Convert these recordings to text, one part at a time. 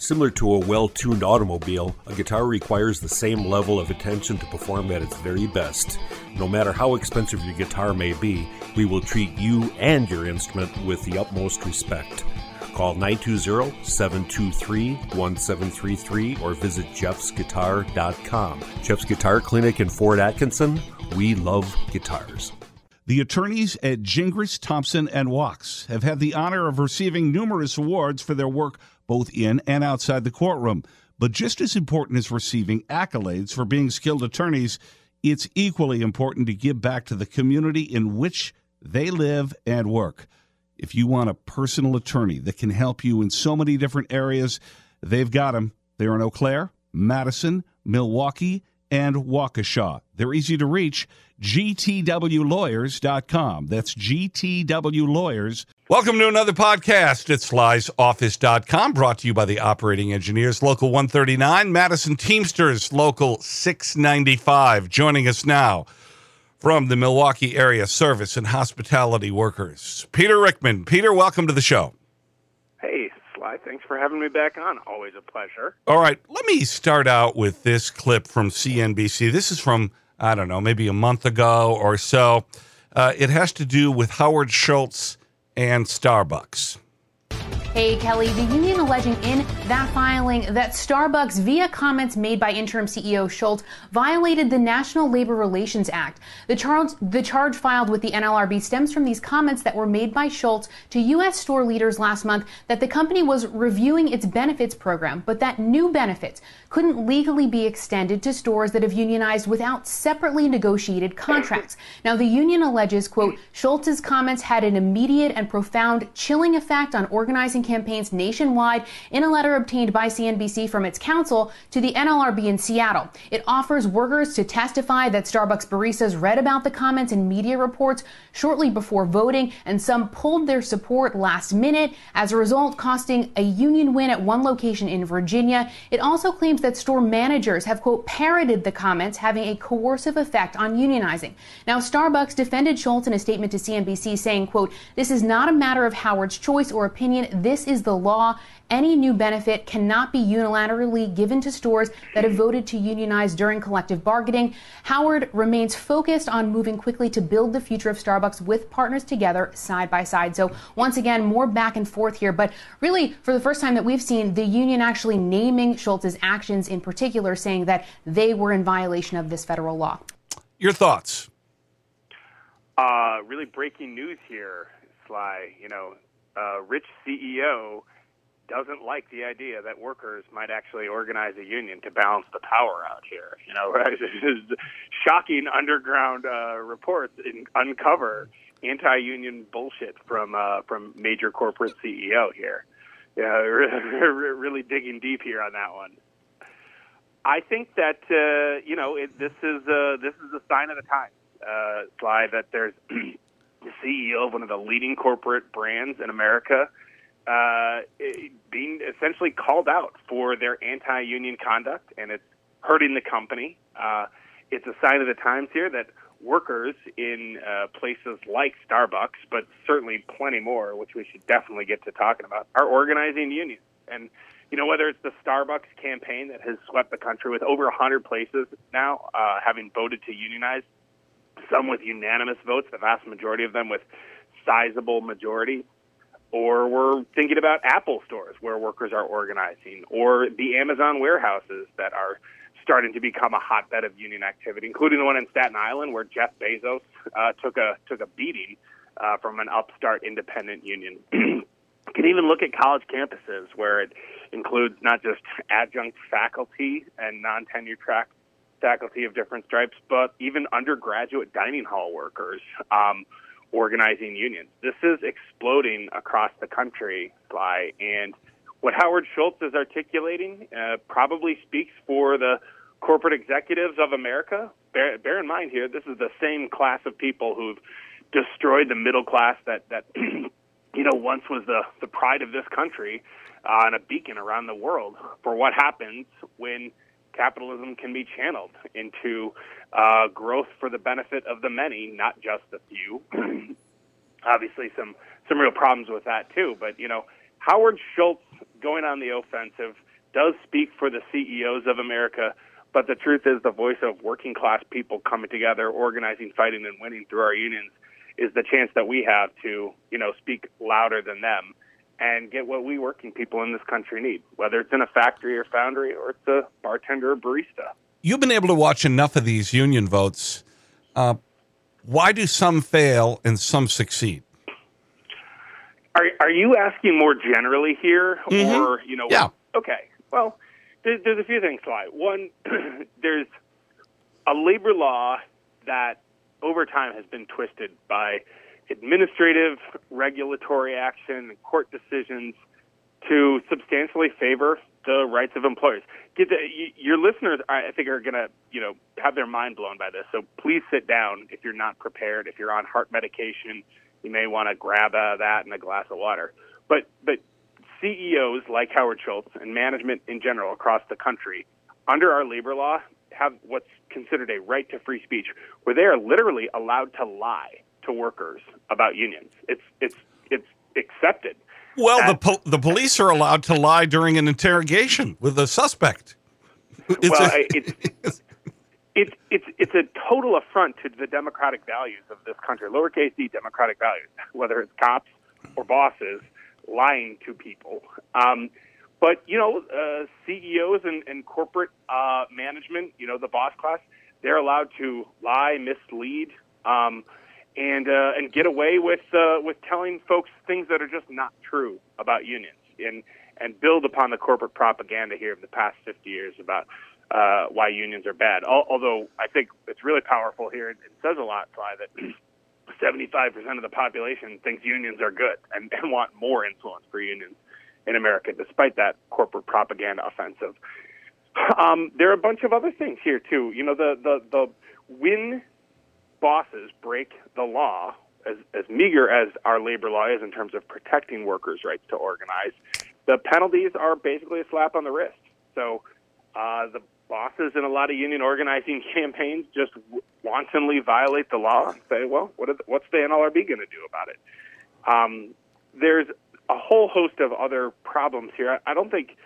Similar to a well tuned automobile, a guitar requires the same level of attention to perform at its very best. No matter how expensive your guitar may be, we will treat you and your instrument with the utmost respect. Call 920 723 1733 or visit jeffsguitar.com. Jeff's Guitar Clinic in Fort Atkinson. We love guitars. The attorneys at Gingras, Thompson, and Wachs have had the honor of receiving numerous awards for their work both in and outside the courtroom. But just as important as receiving accolades for being skilled attorneys, it's equally important to give back to the community in which they live and work. If you want a personal attorney that can help you in so many different areas, they've got them. They're in Eau Claire, Madison, Milwaukee, and Waukesha. They're easy to reach. GTWLawyers.com. That's GTW Lawyers. Welcome to another podcast. It's Sly'sOffice.com, brought to you by the operating engineers, Local 139, Madison Teamsters, Local 695. Joining us now from the Milwaukee area service and hospitality workers, Peter Rickman. Peter, welcome to the show. Sly. Thanks for having me back on. Always a pleasure. All right. Let me start out with this clip from CNBC. This is from I don't know, maybe a month ago or so. Uh, it has to do with Howard Schultz and Starbucks. Hey, Kelly, the union alleging in that filing that Starbucks, via comments made by interim CEO Schultz, violated the National Labor Relations Act. The charge, the charge filed with the NLRB stems from these comments that were made by Schultz to U.S. store leaders last month that the company was reviewing its benefits program, but that new benefits couldn't legally be extended to stores that have unionized without separately negotiated contracts. Now, the union alleges, quote, Schultz's comments had an immediate and profound chilling effect on organizing campaigns nationwide in a letter obtained by CNBC from its counsel to the NLRB in Seattle. It offers workers to testify that Starbucks baristas read about the comments in media reports shortly before voting, and some pulled their support last minute, as a result, costing a union win at one location in Virginia. It also claims that store managers have, quote, parroted the comments, having a coercive effect on unionizing. Now, Starbucks defended Schultz in a statement to CNBC saying, quote, this is not a matter of Howard's choice or opinion. This is the law. Any new benefit cannot be unilaterally given to stores that have voted to unionize during collective bargaining. Howard remains focused on moving quickly to build the future of Starbucks with partners together side by side. So, once again, more back and forth here, but really, for the first time that we've seen the union actually naming Schultz's actions in particular, saying that they were in violation of this federal law. Your thoughts? Uh, really breaking news here, Sly. You know, uh, rich CEO doesn't like the idea that workers might actually organize a union to balance the power out here. You know, right? shocking underground uh, reports in, uncover anti-union bullshit from uh, from major corporate CEO here. Yeah, really digging deep here on that one. I think that uh, you know it, this is uh, this is a sign of the times, uh, Sly. That there's the CEO of one of the leading corporate brands in America, uh, being essentially called out for their anti-union conduct, and it's hurting the company. Uh, it's a sign of the times here that workers in uh, places like Starbucks, but certainly plenty more, which we should definitely get to talking about, are organizing unions. And you know, whether it's the Starbucks campaign that has swept the country with over 100 places now uh, having voted to unionize, some with unanimous votes, the vast majority of them with sizable majority. Or we're thinking about Apple stores where workers are organizing, or the Amazon warehouses that are starting to become a hotbed of union activity, including the one in Staten Island where Jeff Bezos uh, took a took a beating uh, from an upstart independent union. you can even look at college campuses where it includes not just adjunct faculty and non-tenure track faculty of different stripes, but even undergraduate dining hall workers um, organizing unions. This is exploding across the country, Sly, and what Howard Schultz is articulating uh, probably speaks for the corporate executives of America. Bear, bear in mind here, this is the same class of people who've destroyed the middle class that that you know once was the the pride of this country uh, and a beacon around the world for what happens when capitalism can be channeled into uh, growth for the benefit of the many, not just the few. Obviously, some some real problems with that too. But you know, Howard Schultz going on the offensive, does speak for the CEOs of America, but the truth is the voice of working class people coming together, organizing, fighting, and winning through our unions is the chance that we have to, you know, speak louder than them and get what we working people in this country need, whether it's in a factory or foundry or it's a bartender or barista. You've been able to watch enough of these union votes. Uh, why do some fail and some succeed? Are are you asking more generally here, mm-hmm. or you know? Yeah. Okay. Well, there's, there's a few things, Sly. One, there's a labor law that over time has been twisted by administrative, regulatory action, and court decisions to substantially favor the rights of employers. Get the, your listeners, I think, are going to you know have their mind blown by this. So please sit down if you're not prepared. If you're on heart medication, you may want to grab uh, that and a glass of water. But but CEOs like Howard Schultz and management in general across the country, under our labor law, have what's considered a right to free speech, where they are literally allowed to lie to workers about unions. It's it's it's accepted. Well, the po- the police are allowed to lie during an interrogation with a suspect. It's well, a- it's, it's it's it's a total affront to the democratic values of this country, lowercase d democratic values, whether it's cops or bosses lying to people. Um, but you know, uh, CEOs and, and corporate uh, management, you know, the boss class, they're allowed to lie, mislead, um, and uh, and get away with uh, with telling folks things that are just not true about unions, and and build upon the corporate propaganda here of the past 50 years about uh, why unions are bad. Although I think it's really powerful here, it says a lot, Sly, that 75% of the population thinks unions are good and, and want more influence for unions in America, despite that corporate propaganda offensive. Um, there are a bunch of other things here too. You know, the the the when bosses break the law, as as meager as our labor law is in terms of protecting workers' rights to organize, the penalties are basically a slap on the wrist. So uh, the bosses in a lot of union organizing campaigns just wantonly violate the law and say, well, what the, what's the NLRB going to do about it? Um, there's a whole host of other problems here. I, I don't think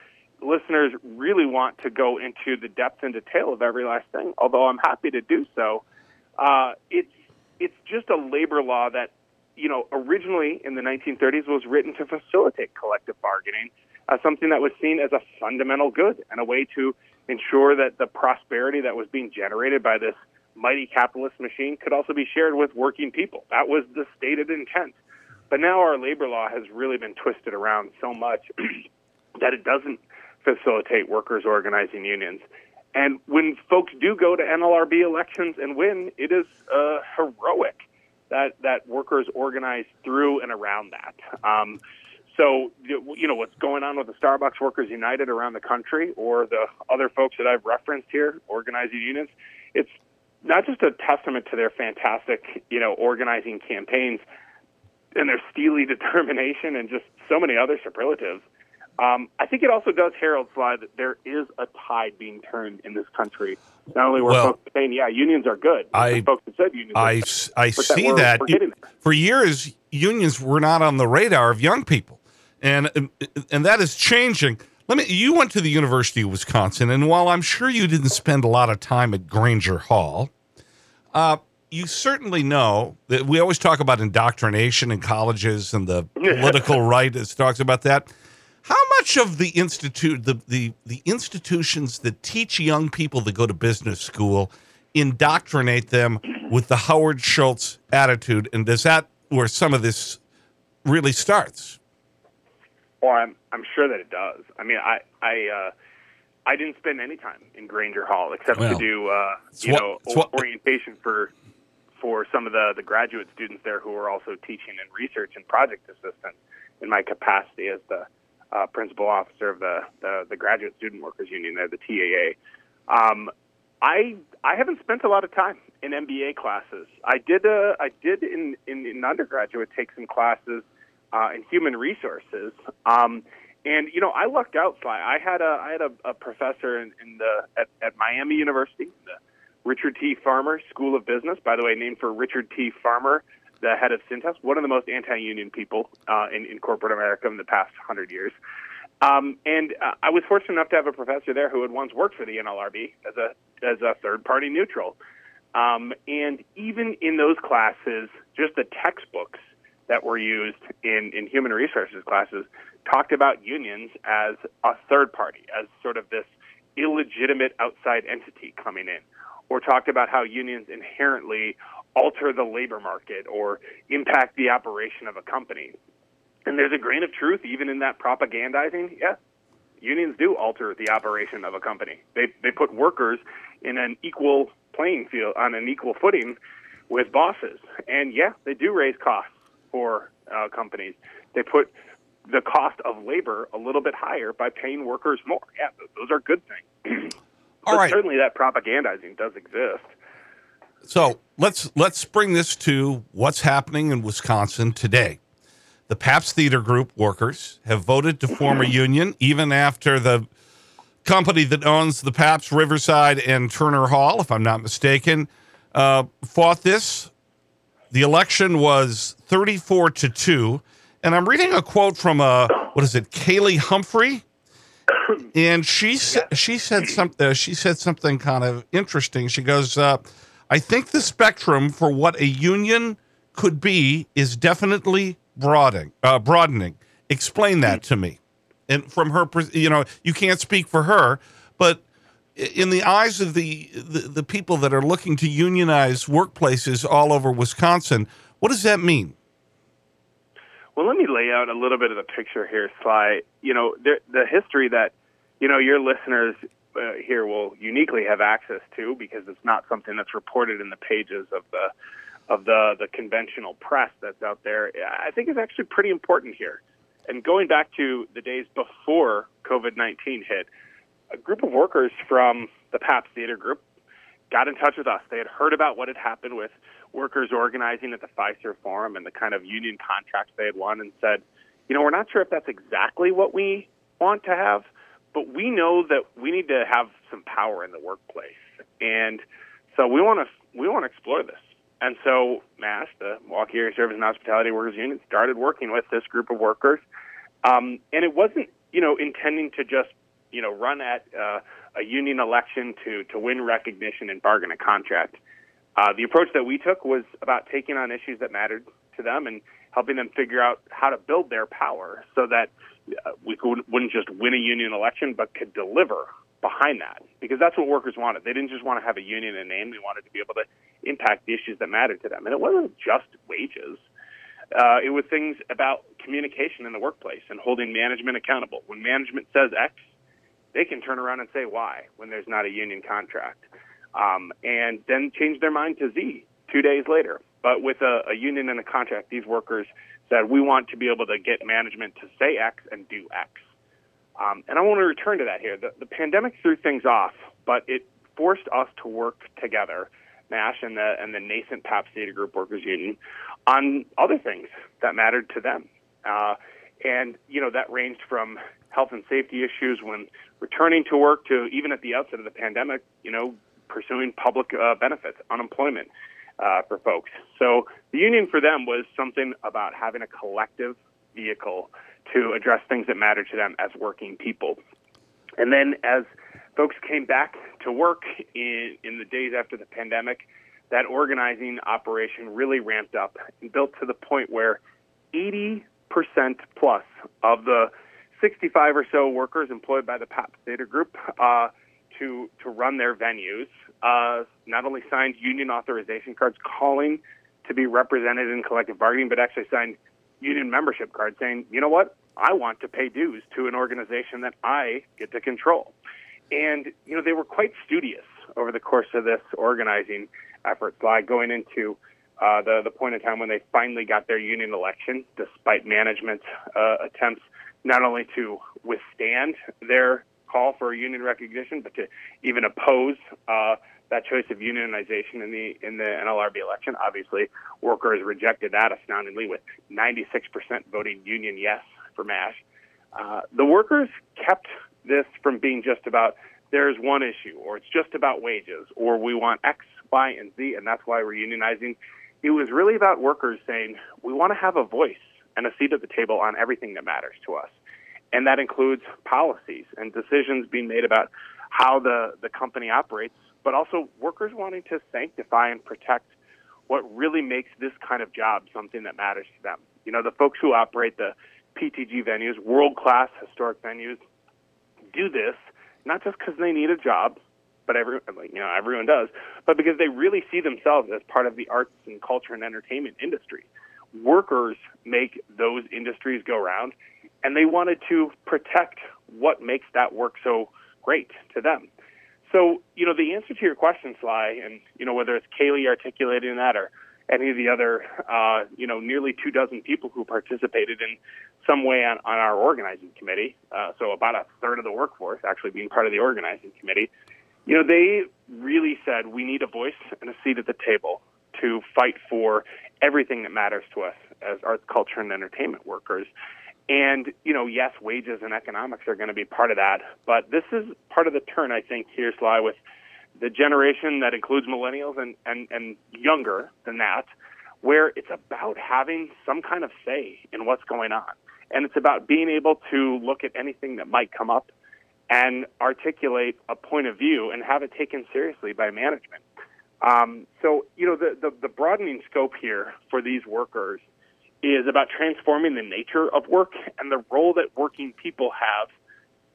listeners really want to go into the depth and detail of every last thing, although I'm happy to do so. Uh, it's it's just a labor law that you know originally in the 1930s was written to facilitate collective bargaining, uh, something that was seen as a fundamental good and a way to ensure that the prosperity that was being generated by this mighty capitalist machine could also be shared with working people. That was the stated intent. But now our labor law has really been twisted around so much that it doesn't facilitate workers organizing unions. And when folks do go to NLRB elections and win, it is uh, heroic that, that workers organize through and around that. Um, so, you know, what's going on with the Starbucks Workers United around the country or the other folks that I've referenced here, organizing units, it's not just a testament to their fantastic, you know, organizing campaigns and their steely determination and just so many other superlatives. Um, I think it also does herald, Sly, that there is a tide being turned in this country. Not only were well, folks saying, yeah, unions are good. I, folks that said unions I, good, I see that. that. For years, unions were not on the radar of young people and and that is changing. Let me. You went to the University of Wisconsin, and while I'm sure you didn't spend a lot of time at Grainger Hall, uh, you certainly know that we always talk about indoctrination in colleges and the political right as talks about that. How much of the institute, the, the the institutions that teach young people to go to business school, indoctrinate them with the Howard Schultz attitude, and does that where some of this really starts? Well, I'm I'm sure that it does. I mean, I I uh, I didn't spend any time in Grainger Hall except well, to do uh, you what, know what, orientation for for some of the the graduate students there who are also teaching and research and project assistant in my capacity as the uh, principal officer of the, the the graduate student workers union there, the TAA. Um, I I haven't spent a lot of time in MBA classes. I did uh, I did in, in in undergraduate take some classes uh, and human resources. Um, and you know, I lucked out. Sly. I had a I had a, a professor in, in the at, at Miami University, the Richard T. Farmer School of Business. By the way, named for Richard T. Farmer, the head of Cintas, one of the most anti-union people uh, in, in corporate America in the past hundred years. Um, and uh, I was fortunate enough to have a professor there who had once worked for the NLRB as a as a third party neutral. Um, and even in those classes, just the textbooks that were used in, in human resources classes talked about unions as a third party, as sort of this illegitimate outside entity coming in, or talked about how unions inherently alter the labor market or impact the operation of a company. And there's a grain of truth even in that propagandizing. Yeah, unions do alter the operation of a company. They they put workers in an equal playing field on an equal footing with bosses. And yeah, they do raise costs for uh, companies. They put the cost of labor a little bit higher by paying workers more. Yeah, those are good things. All right. Certainly, that propagandizing does exist. So let's let's bring this to what's happening in Wisconsin today. The Pabst Theater Group workers have voted to form a union, even after the company that owns the Pabst Riverside and Turner Hall, if I'm not mistaken, uh, fought this. The election was 34 to 2. And I'm reading a quote from, uh, what is it, Kaylee Humphrey? And she, she, said something, uh, she said something kind of interesting. She goes, uh, I think the spectrum for what a union could be is definitely broadening. Uh, broadening. Explain that to me and from her, you know, you can't speak for her, but in the eyes of the, the, the people that are looking to unionize workplaces all over Wisconsin, what does that mean? Well, let me lay out a little bit of the picture here, Sly. You know, the, the history that you know your listeners uh, here will uniquely have access to because it's not something that's reported in the pages of the of the the conventional press that's out there. I think is actually pretty important here. And going back to the days before COVID 19 hit, a group of workers from the Pabst Theater Group got in touch with us. They had heard about what had happened with workers organizing at the Fiserv Forum and the kind of union contracts they had won and said, you know, we're not sure if that's exactly what we want to have, but we know that we need to have some power in the workplace. And so we want to we want to explore this. And so MASH, the Milwaukee Area Service and Hospitality Workers Union, started working with this group of workers. Um, and it wasn't, you know, intending to just, you know, run at uh, a union election to, to win recognition and bargain a contract. Uh, the approach that we took was about taking on issues that mattered to them and helping them figure out how to build their power so that we could, wouldn't just win a union election, but could deliver behind that because that's what workers wanted. They didn't just want to have a union in name; they wanted to be able to impact the issues that mattered to them. And it wasn't just wages; uh, it was things about communication in the workplace and holding management accountable. When management says X, they can turn around and say Y when there's not a union contract, um, and then change their mind to Z two days later. But with a, a union and a contract, these workers said we want to be able to get management to say X and do X. Um, and I want to return to that here. The, the pandemic threw things off, but it forced us to work together, MASH and the, and the nascent Pabst Theater Group Workers Union, on other things that mattered to them. Uh, and, you know, that ranged from health and safety issues when returning to work to even at the outset of the pandemic, you know, pursuing public uh, benefits, unemployment uh, for folks. So the union for them was something about having a collective vehicle to address things that matter to them as working people. And then as folks came back to work in, in the days after the pandemic, that organizing operation really ramped up and built to the point where 80% plus of the 65 or so workers employed by the Pabst Theater Group uh, to to run their venues uh, not only signed union authorization cards calling to be represented in collective bargaining, but actually signed union membership cards saying, you know what, I want to pay dues to an organization that I get to control. And, you know, they were quite studious over the course of this organizing effort, like going into uh, the, the point in time when they finally got their union election, despite management uh, attempts not only to withstand their call for union recognition, but to even oppose uh, that choice of unionization in the in the NLRB election. Obviously, workers rejected that astoundingly, with 96% voting union yes for MASH. Uh, the workers kept this from being just about there's one issue, or it's just about wages, or we want X, Y, and Z, and that's why we're unionizing. It was really about workers saying we want to have a voice and a seat at the table on everything that matters to us. And that includes policies and decisions being made about how the, the company operates, but also workers wanting to sanctify and protect what really makes this kind of job something that matters to them. You know, the folks who operate the PTG venues, world class historic venues, do this not just because they need a job, but every you know everyone does, but because they really see themselves as part of the arts and culture and entertainment industry. Workers make those industries go round, and they wanted to protect what makes that work so great to them. So, you know, the answer to your question, Sly, and, you know, whether it's Kaylee articulating that or any of the other, uh, you know, nearly two dozen people who participated in some way on, on our organizing committee, uh, so about a third of the workforce actually being part of the organizing committee, you know, they really said we need a voice and a seat at the table to fight for everything that matters to us as arts, culture, and entertainment workers. And, you know, yes, wages and economics are going to be part of that. But this is part of the turn, I think, here, Sly, with the generation that includes millennials and, and, and younger than that, where it's about having some kind of say in what's going on. And it's about being able to look at anything that might come up and articulate a point of view and have it taken seriously by management. Um, so, you know, the, the, the broadening scope here for these workers is about transforming the nature of work and the role that working people have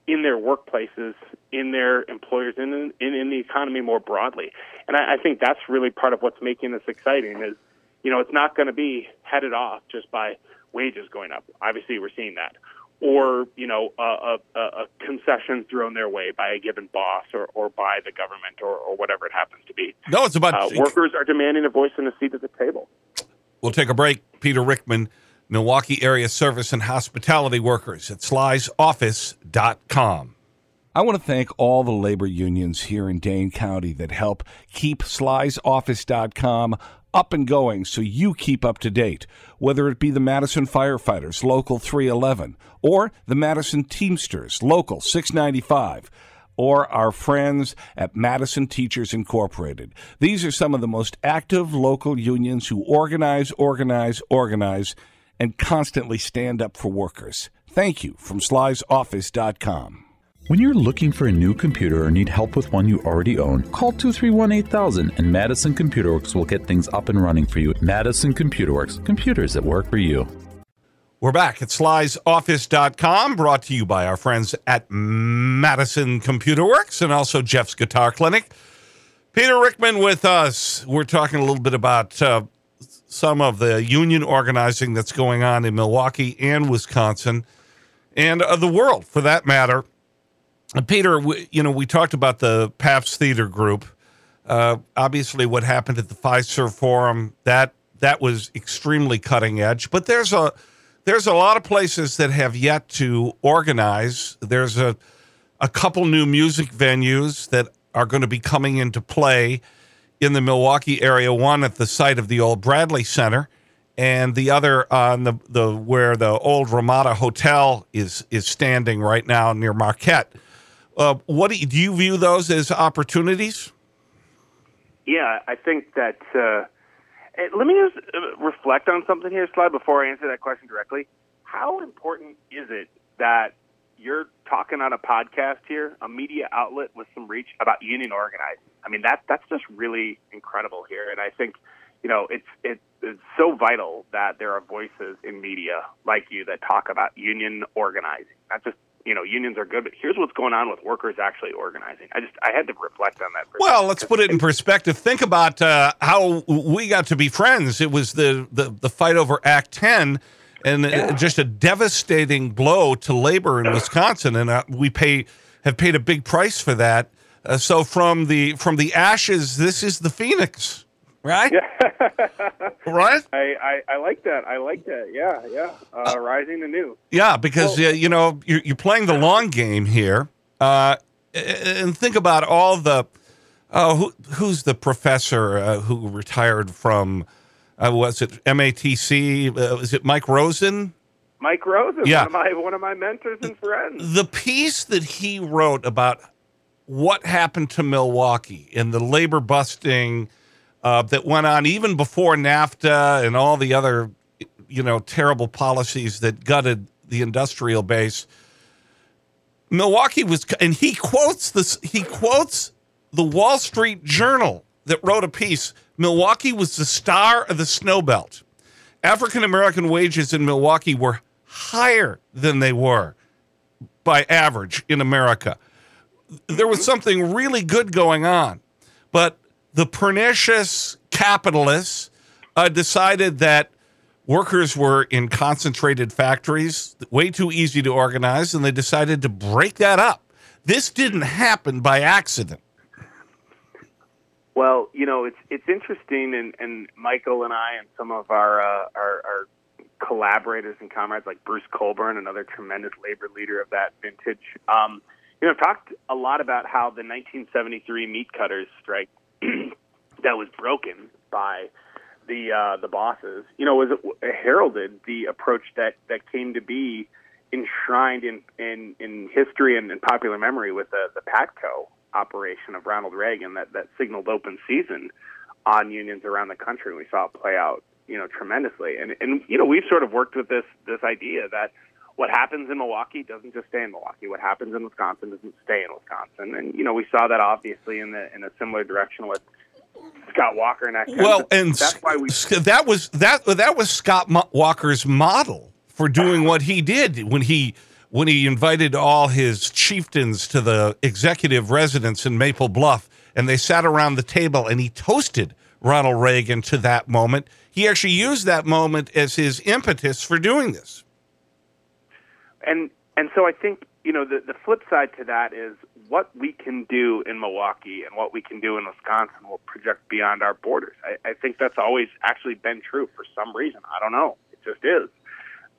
in their workplaces, in their employers, and in, in, in the economy more broadly. And I, I think that's really part of what's making this exciting is, you know, it's not going to be headed off just by wages going up. Obviously, we're seeing that. Or, you know, a, a, a concession thrown their way by a given boss or, or by the government or, or whatever it happens to be. No, it's about uh, workers are demanding a voice and a seat at the table. We'll take a break. Peter Rickman, Milwaukee Area Service and Hospitality Workers at slysoffice.com. I want to thank all the labor unions here in Dane County that help keep slysoffice.com up and going so you keep up to date, whether it be the Madison Firefighters, Local 311, or the Madison Teamsters, Local 695 or our friends at Madison Teachers Incorporated. These are some of the most active local unions who organize, organize, organize, and constantly stand up for workers. Thank you from slysoffice.com. When you're looking for a new computer or need help with one you already own, call 231 8000 and Madison Computer Works will get things up and running for you. Madison Computer Works, computers that work for you. We're back at slysoffice.com, brought to you by our friends at Madison Computer Works and also Jeff's Guitar Clinic. Peter Rickman with us. We're talking a little bit about uh, some of the union organizing that's going on in Milwaukee and Wisconsin and uh, the world for that matter. Uh, Peter, we, you know, we talked about the Pabst Theater Group. Uh, obviously, what happened at the Fiserv Forum, that, that was extremely cutting edge. But there's a there's a lot of places that have yet to organize. There's a, a couple new music venues that are going to be coming into play in the Milwaukee area. One at the site of the old Bradley Center, and the other on the, the where the old Ramada Hotel is is standing right now near Marquette. Uh, what do you, do you view those as opportunities? Yeah, I think that. Uh let me just uh, reflect on something here, Sly, before I answer that question directly. How important is it that you're talking on a podcast here, a media outlet with some reach about union organizing? I mean, that that's just really incredible here, and I think you know it's it, it's so vital that there are voices in media like you that talk about union organizing, not just you know unions are good, but here's what's going on with workers actually organizing. I just I had to reflect on that. well, let's put it in perspective. Think about uh, how we got to be friends. It was the the, the fight over Act Ten. And yeah. just a devastating blow to labor in Wisconsin, and uh, we pay have paid a big price for that. Uh, so from the from the ashes, this is the phoenix right? Yeah. right? I, I, I, like that. I like that. Yeah, yeah. Uh, uh, rising anew. Yeah, because well, uh, you know you're, you're, playing the long game here, uh, and think about all the. Oh, who, who's the professor uh, who retired from? Uh, was it MATC? was it Mike Rosen? Mike Rosen, yeah. one of my one of my mentors and friends. The piece that he wrote about what happened to Milwaukee and the labor busting uh, that went on even before NAFTA and all the other, you know, terrible policies that gutted the industrial base. Milwaukee was, and he quotes this. He quotes the Wall Street Journal that wrote a piece. Milwaukee was the star of the snow belt. African American wages in Milwaukee were higher than they were by average in America. There was something really good going on, but the pernicious capitalists uh, decided that workers were in concentrated factories, way too easy to organize, and they decided to break that up. This didn't happen by accident. Well, you know, it's it's interesting, and, and Michael and I and some of our, uh, our our collaborators and comrades like Bruce Colburn, another tremendous labor leader of that vintage. Um, you know, talked a lot about how the 1973 meat cutters strike that was broken by the uh, the bosses, you know, was heralded the approach that that came to be enshrined in in, in history and in popular memory with the the Patco operation of Ronald Reagan that that signaled open season on unions around the country. We saw it play out, you know, tremendously. And and you know, we've sort of worked with this this idea that what happens in Milwaukee doesn't just stay in Milwaukee. What happens in Wisconsin doesn't stay in Wisconsin. And you know, we saw that obviously in the in a similar direction with Scott Walker and that. Well, and that's why we that was that that was Scott Walker's model for doing what he did when he when he invited all his chieftains to the executive residence in Maple Bluff and they sat around the table and he toasted Ronald Reagan to that moment. He actually used that moment as his impetus for doing this. And and so I think you know the the flip side to that is what we can do in Milwaukee and what we can do in Wisconsin will project beyond our borders. I, I think that's always actually been true for some reason. I don't know. It just is.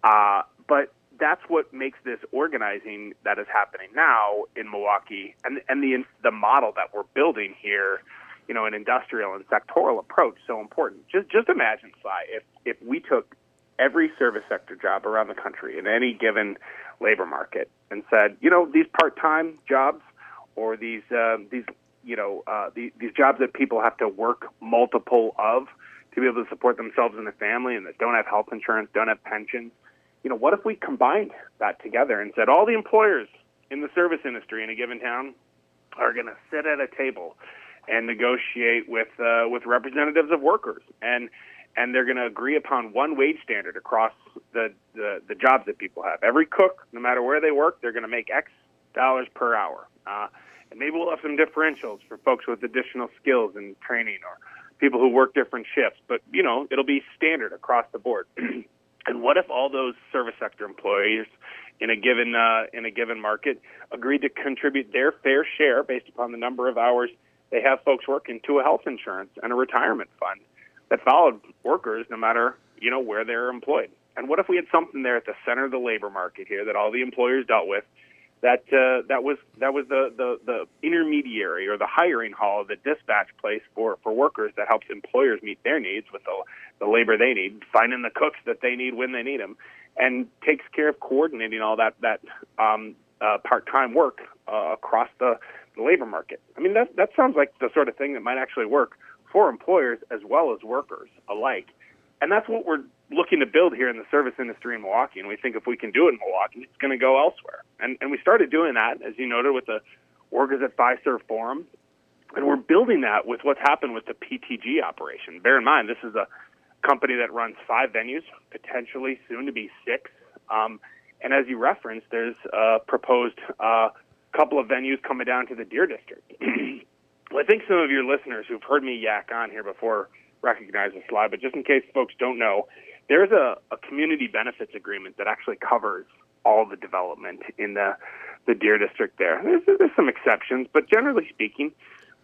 Uh, but that's what makes this organizing that is happening now in Milwaukee and and the the model that we're building here, you know, an industrial and sectoral approach so important. Just just imagine, Sly, if if we took every service sector job around the country in any given labor market and said, you know, these part-time jobs or these uh, these you know uh, these, these jobs that people have to work multiple of to be able to support themselves and their family and that don't have health insurance, don't have pensions you know, what if we combined that together and said all the employers in the service industry in a given town are going to sit at a table and negotiate with uh, with representatives of workers? And and they're going to agree upon one wage standard across the, the the jobs that people have. Every cook, no matter where they work, they're going to make X dollars per hour. Uh, and maybe we'll have some differentials for folks with additional skills and training or people who work different shifts. But you know, it'll be standard across the board. And what if all those service sector employees in a given uh, in a given market agreed to contribute their fair share based upon the number of hours they have folks working to a health insurance and a retirement fund that followed workers no matter you know where they're employed? And what if we had something there at the center of the labor market here that all the employers dealt with that uh, that was that was the, the the intermediary or the hiring hall, the dispatch place for for workers that helps employers meet their needs with the the labor they need, finding the cooks that they need when they need them, and takes care of coordinating all that that um, uh, part time work uh, across the, the labor market. I mean that that sounds like the sort of thing that might actually work for employers as well as workers alike, and that's what we're looking to build here in the service industry in Milwaukee. And we think if we can do it in Milwaukee, it's going to go elsewhere. And, and we started doing that, as you noted, with the Workers at Fiserv Forum. And we're building that with what's happened with the PTG operation. Bear in mind, this is a company that runs five venues, potentially soon to be six. Um, and as you referenced, there's a proposed uh, couple of venues coming down to the Deer District. well, I think some of your listeners who've heard me yak on here before recognize the slide, but just in case folks don't know, there's a, a community benefits agreement that actually covers all the development in the the Deer District there. There's, there's some exceptions, but generally speaking,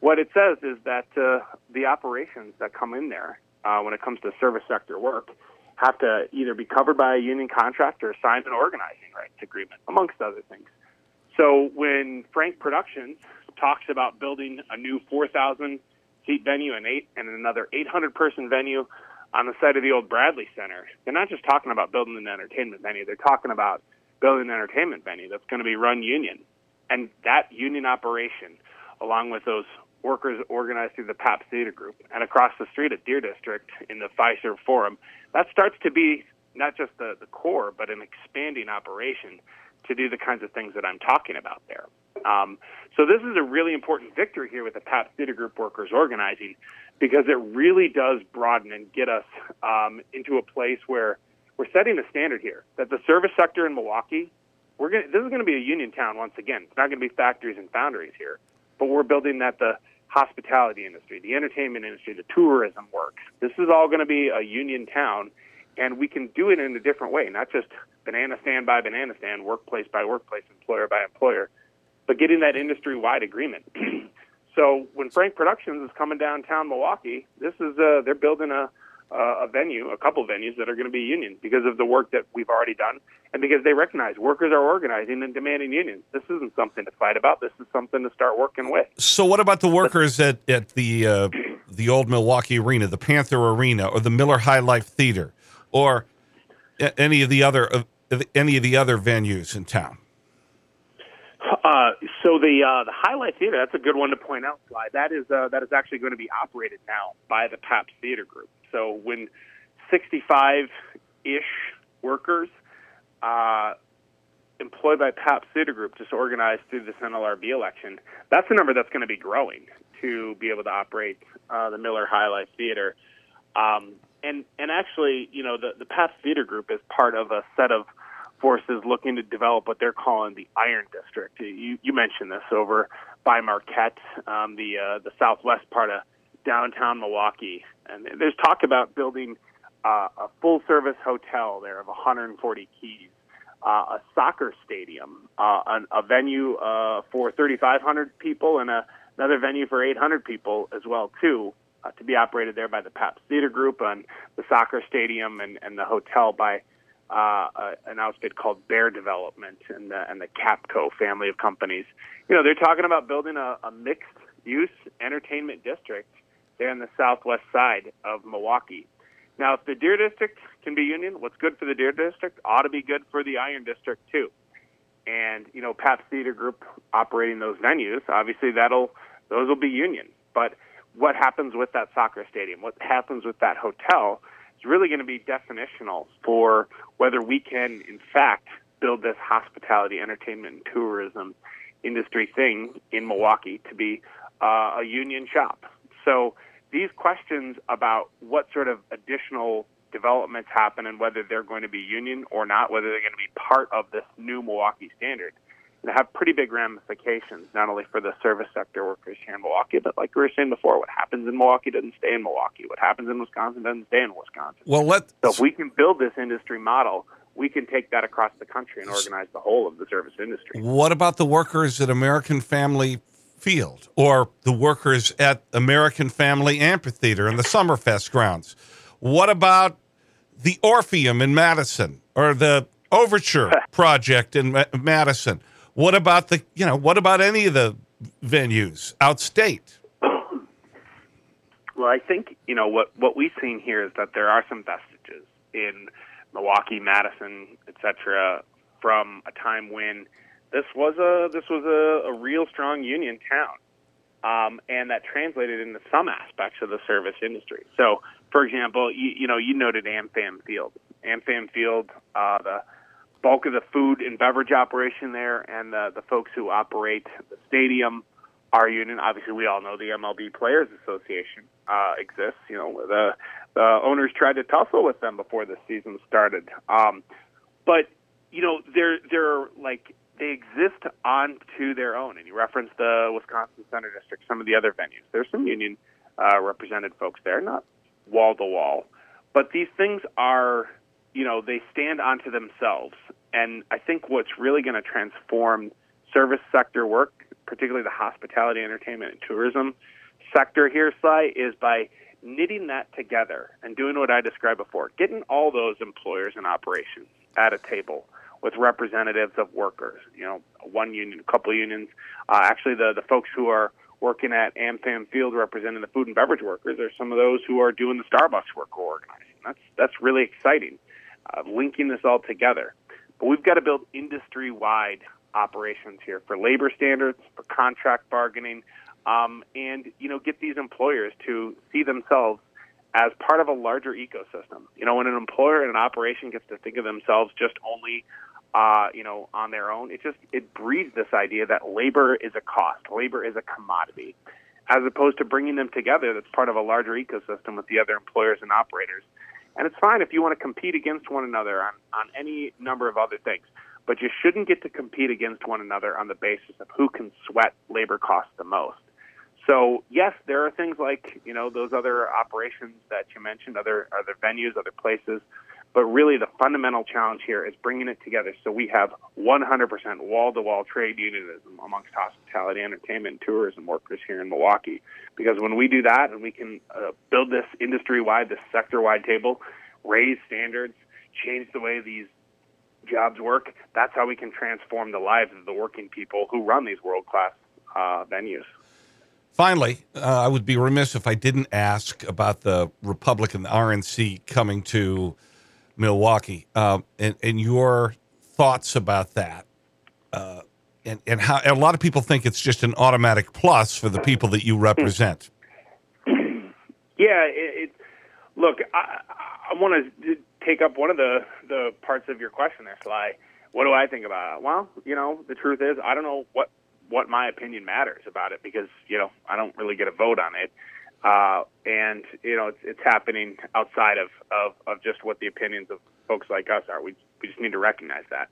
what it says is that uh, the operations that come in there uh, when it comes to service sector work have to either be covered by a union contract or sign an organizing rights agreement, amongst other things. So when Frank Productions talks about building a new 4,000 seat venue and eight and another 800 person venue on the site of the old Bradley Center, they're not just talking about building an entertainment venue. They're talking about building an entertainment venue that's going to be run union. And that union operation, along with those workers organized through the Pabst Theater Group and across the street at Deer District in the Fiserv Forum, that starts to be not just the, the core, but an expanding operation to do the kinds of things that I'm talking about there. Um, so this is a really important victory here with the Pabst Theater Group workers organizing because it really does broaden and get us um, into a place where we're setting a standard here that the service sector in Milwaukee, we're going this is going to be a union town once again. It's not going to be factories and foundries here, but we're building that the hospitality industry, the entertainment industry, the tourism work. This is all going to be a union town, and we can do it in a different way, not just banana stand by banana stand, workplace by workplace, employer by employer, but getting that industry wide agreement. so when Frank Productions is coming downtown Milwaukee, this is uh, they're building a uh, a venue, a couple venues that are going to be union because of the work that we've already done, and because they recognize workers are organizing and demanding unions. This isn't something to fight about. This is something to start working with. So, what about the workers at at the uh, the old Milwaukee Arena, the Panther Arena, or the Miller High Life Theater, or any of the other uh, any of the other venues in town? Uh, so the uh, the High Life Theater, that's a good one to point out, Sly. That is uh, that is actually going to be operated now by the Pabst Theater Group. So when 65 ish workers uh, employed by Pabst Theater Group just organized through this NLRB election, that's the number that's going to be growing to be able to operate uh, the Miller High Life Theater. Um, and and actually, you know, the the Pabst Theater Group is part of a set of forces looking to develop what they're calling the Iron District. You you mentioned this over by Marquette, um, the uh, the southwest part of downtown Milwaukee, and there's talk about building uh, a full service hotel there of 140 keys, uh, a soccer stadium, uh, an, a venue uh, for 3,500 people, and a, another venue for 800 people as well too. Uh, to be operated there by the Pabst Theater Group, and the soccer stadium and, and the hotel by uh, an outfit called Bear Development and the, and the Capco family of companies. You know, they're talking about building a, a mixed use entertainment district there in the southwest side of Milwaukee. Now, if the Deer District can be union, what's good for the Deer District ought to be good for the Iron District too. And you know, Pabst Theater Group operating those venues, obviously that'll those will be union. But what happens with that soccer stadium? What happens with that hotel? Really going to be definitional for whether we can, in fact, build this hospitality, entertainment, and tourism industry thing in Milwaukee to be uh, a union shop. So these questions about what sort of additional developments happen and whether they're going to be union or not, whether they're going to be part of this new Milwaukee standard, have pretty big ramifications, not only for the service sector workers here in Milwaukee, but like we were saying before, what happens in Milwaukee doesn't stay in Milwaukee. What happens in Wisconsin doesn't stay in Wisconsin. Well, let so if we can build this industry model, we can take that across the country and organize the whole of the service industry. What about the workers at American Family Field or the workers at American Family Amphitheater and the Summerfest grounds? What about the Orpheum in Madison or the Overture Project in Ma- Madison? What about the, you know, what about any of the venues outstate? Well, I think, you know, what, what we've seen here is that there are some vestiges in Milwaukee, Madison, etc., from a time when this was a this was a, a real strong union town, um, and that translated into some aspects of the service industry. So, for example, you, you know you noted AmFam Field. AmFam Field, uh, the bulk of the food and beverage operation there, and the the folks who operate the stadium, our union. Obviously, we all know the MLB Players Association uh, exists. You know the the owners tried to tussle with them before the season started. Um, but you know they're they're like they exist onto their own. And you referenced the Wisconsin Center District, some of the other venues. There's some union uh, represented folks there, not wall to wall, but these things are, you know, they stand onto themselves. And I think what's really going to transform service sector work, particularly the hospitality, entertainment, and tourism sector here, Sly, is by knitting that together and doing what I described before, getting all those employers and operations at a table with representatives of workers. You know, one union, a couple unions. Uh, actually, the the folks who are working at AmFam Field representing the food and beverage workers are some of those who are doing the Starbucks work organizing. That's that's really exciting, uh, linking this all together. But we've got to build industry-wide operations here for labor standards, for contract bargaining, um, and you know, get these employers to see themselves as part of a larger ecosystem. You know, when an employer and an operation gets to think of themselves just only uh, you know, on their own. It just it breeds this idea that labor is a cost, labor is a commodity, as opposed to bringing them together. That's part of a larger ecosystem with the other employers and operators. And it's fine if you want to compete against one another on on any number of other things, but you shouldn't get to compete against one another on the basis of who can sweat labor costs the most. So yes, there are things like you know those other operations that you mentioned, other other venues, other places but really, the fundamental challenge here is bringing it together so we have 100% wall to wall trade unionism amongst hospitality, entertainment, tourism workers here in Milwaukee. Because when we do that and we can uh, build this industry wide, this sector wide table, raise standards, change the way these jobs work, that's how we can transform the lives of the working people who run these world class uh, venues. Finally, uh, I would be remiss if I didn't ask about the Republican RNC coming to Milwaukee, um, and, and your thoughts about that. Uh, and, and how and a lot of people think it's just an automatic plus for the people that you represent. Yeah, it, it look, I, I want to take up one of the the parts of your question there, Sly. What do I think about it? Well, you know, the truth is, I don't know what what my opinion matters about it because you know I don't really get a vote on it. Uh, and you know it's, it's happening outside of, of, of just what the opinions of folks like us are. We we just need to recognize that.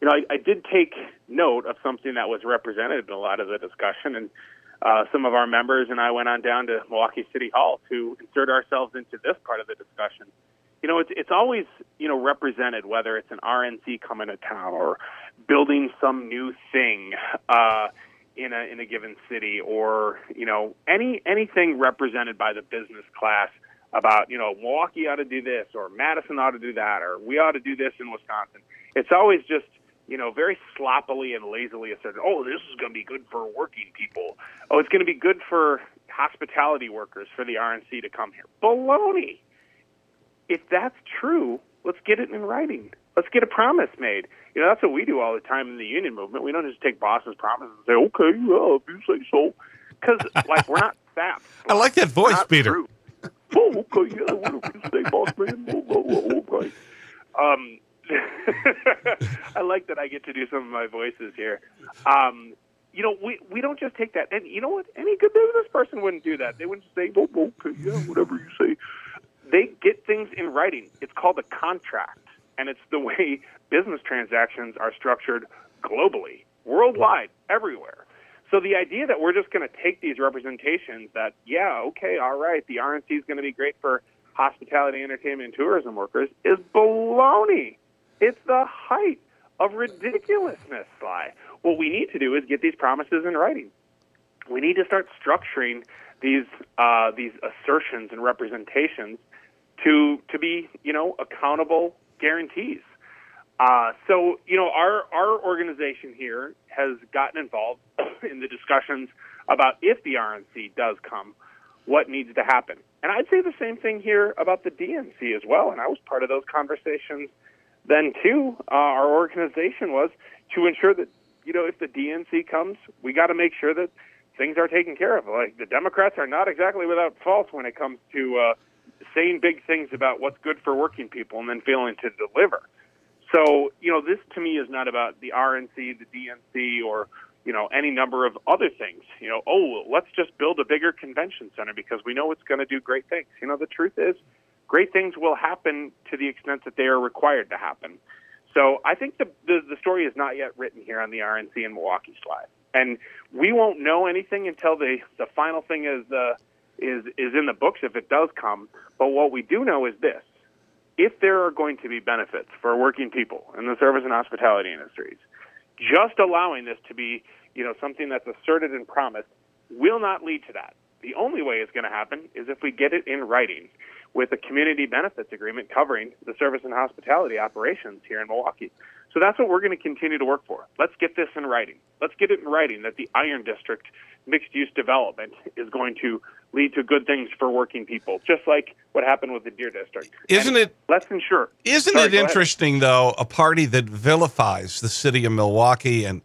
You know, I, I did take note of something that was represented in a lot of the discussion, and uh, some of our members and I went on down to Milwaukee City Hall to insert ourselves into this part of the discussion. You know, it's it's always you know represented whether it's an RNC coming to town or building some new thing. Uh, in a in a given city or you know any anything represented by the business class about you know Milwaukee ought to do this or Madison ought to do that or we ought to do this in Wisconsin. It's always just you know very sloppily and lazily asserted. Oh, this is going to be good for working people. Oh, it's going to be good for hospitality workers for the RNC to come here. Baloney. If that's true, let's get it in writing. Let's get a promise made. You know, that's what we do all the time in the union movement. We don't just take bosses' promises and say, "Okay, yeah, if you say so," because like we're not fat. I like that voice, Peter. oh, okay, yeah, whatever you say, boss man. Oh, oh, oh, okay. Um, I like that I get to do some of my voices here. Um, you know, we we don't just take that. And you know what? Any good business person wouldn't do that. They wouldn't say, "Oh, okay, yeah, whatever you say." They get things in writing. It's called a contract, and it's the way business transactions are structured globally, worldwide, everywhere. So the idea that we're just going to take these representations that, yeah, okay, all right, the RNC is going to be great for hospitality, entertainment, and tourism workers is baloney. It's the height of ridiculousness, Sly. What we need to do is get these promises in writing. We need to start structuring these uh, these assertions and representations to to be, you know, accountable guarantees. Uh, so, you know, our, our organization here has gotten involved in the discussions about if the RNC does come, what needs to happen. And I'd say the same thing here about the DNC as well. And I was part of those conversations then, too. Uh, our organization was to ensure that, you know, if the DNC comes, we got to make sure that things are taken care of. Like, the Democrats are not exactly without fault when it comes to uh, saying big things about what's good for working people and then failing to deliver. So, you know, this to me is not about the RNC, the DNC, or, you know, any number of other things. You know, oh, let's just build a bigger convention center because we know it's going to do great things. You know, the truth is, great things will happen to the extent that they are required to happen. So I think the, the, the story is not yet written here on the RNC and Milwaukee Sly. And we won't know anything until the, the final thing is, uh, is, is in the books if it does come. But what we do know is this if there are going to be benefits for working people in the service and hospitality industries, just allowing this to be, you know, something that's asserted and promised will not lead to that. The only way it's going to happen is if we get it in writing with a community benefits agreement covering the service and hospitality operations here in Milwaukee. So that's what we're going to continue to work for. Let's get this in writing. Let's get it in writing that the Iron District mixed use development is going to lead to good things for working people, just like what happened with the Deer District. Isn't and it? Let's ensure. Isn't Sorry, it interesting, ahead. though, a party that vilifies the city of Milwaukee and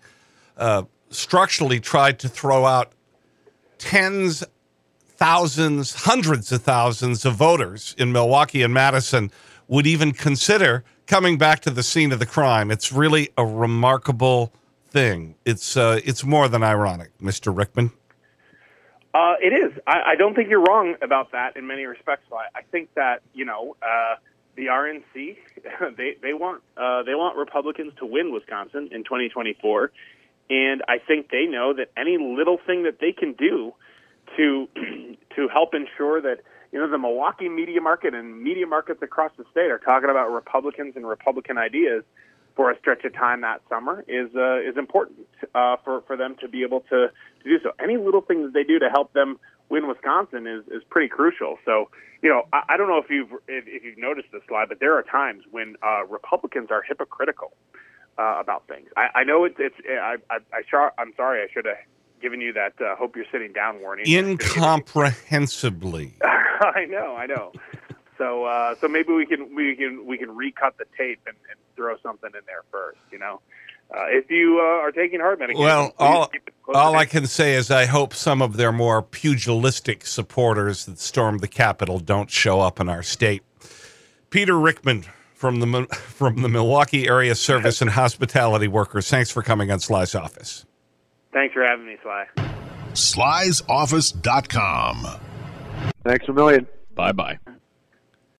uh, structurally tried to throw out tens, thousands, hundreds of thousands of voters in Milwaukee and Madison would even consider coming back to the scene of the crime. It's really a remarkable thing. It's uh, it's more than ironic, Mr. Rickman. Uh, it is. I, I don't think you're wrong about that in many respects. I, I think that you know uh, the RNC they they want uh, they want Republicans to win Wisconsin in 2024, and I think they know that any little thing that they can do to to help ensure that you know the Milwaukee media market and media markets across the state are talking about Republicans and Republican ideas for a stretch of time that summer is uh, is important uh, for for them to be able to, to do so. Any little thing that they do to help them win Wisconsin is is pretty crucial. So you know I, I don't know if you've if, if you've noticed this Sly, but there are times when uh, Republicans are hypocritical uh, about things. I, I know it's it's I I, I I'm sorry I should have given you that uh, hope you're sitting down warning. Incomprehensibly. I know, I know. So uh, so maybe we can we can we can recut the tape and, and throw something in there first. You know, uh, if you uh, are taking heart medication, well, all all I can say is I hope some of their more pugilistic supporters that stormed the Capitol don't show up in our state. Peter Rickman from the from the Milwaukee Area Service and Hospitality Workers. Thanks for coming on Sly's office. Thanks for having me, Sly. Sly'sOffice.com. Thanks a million. Bye bye.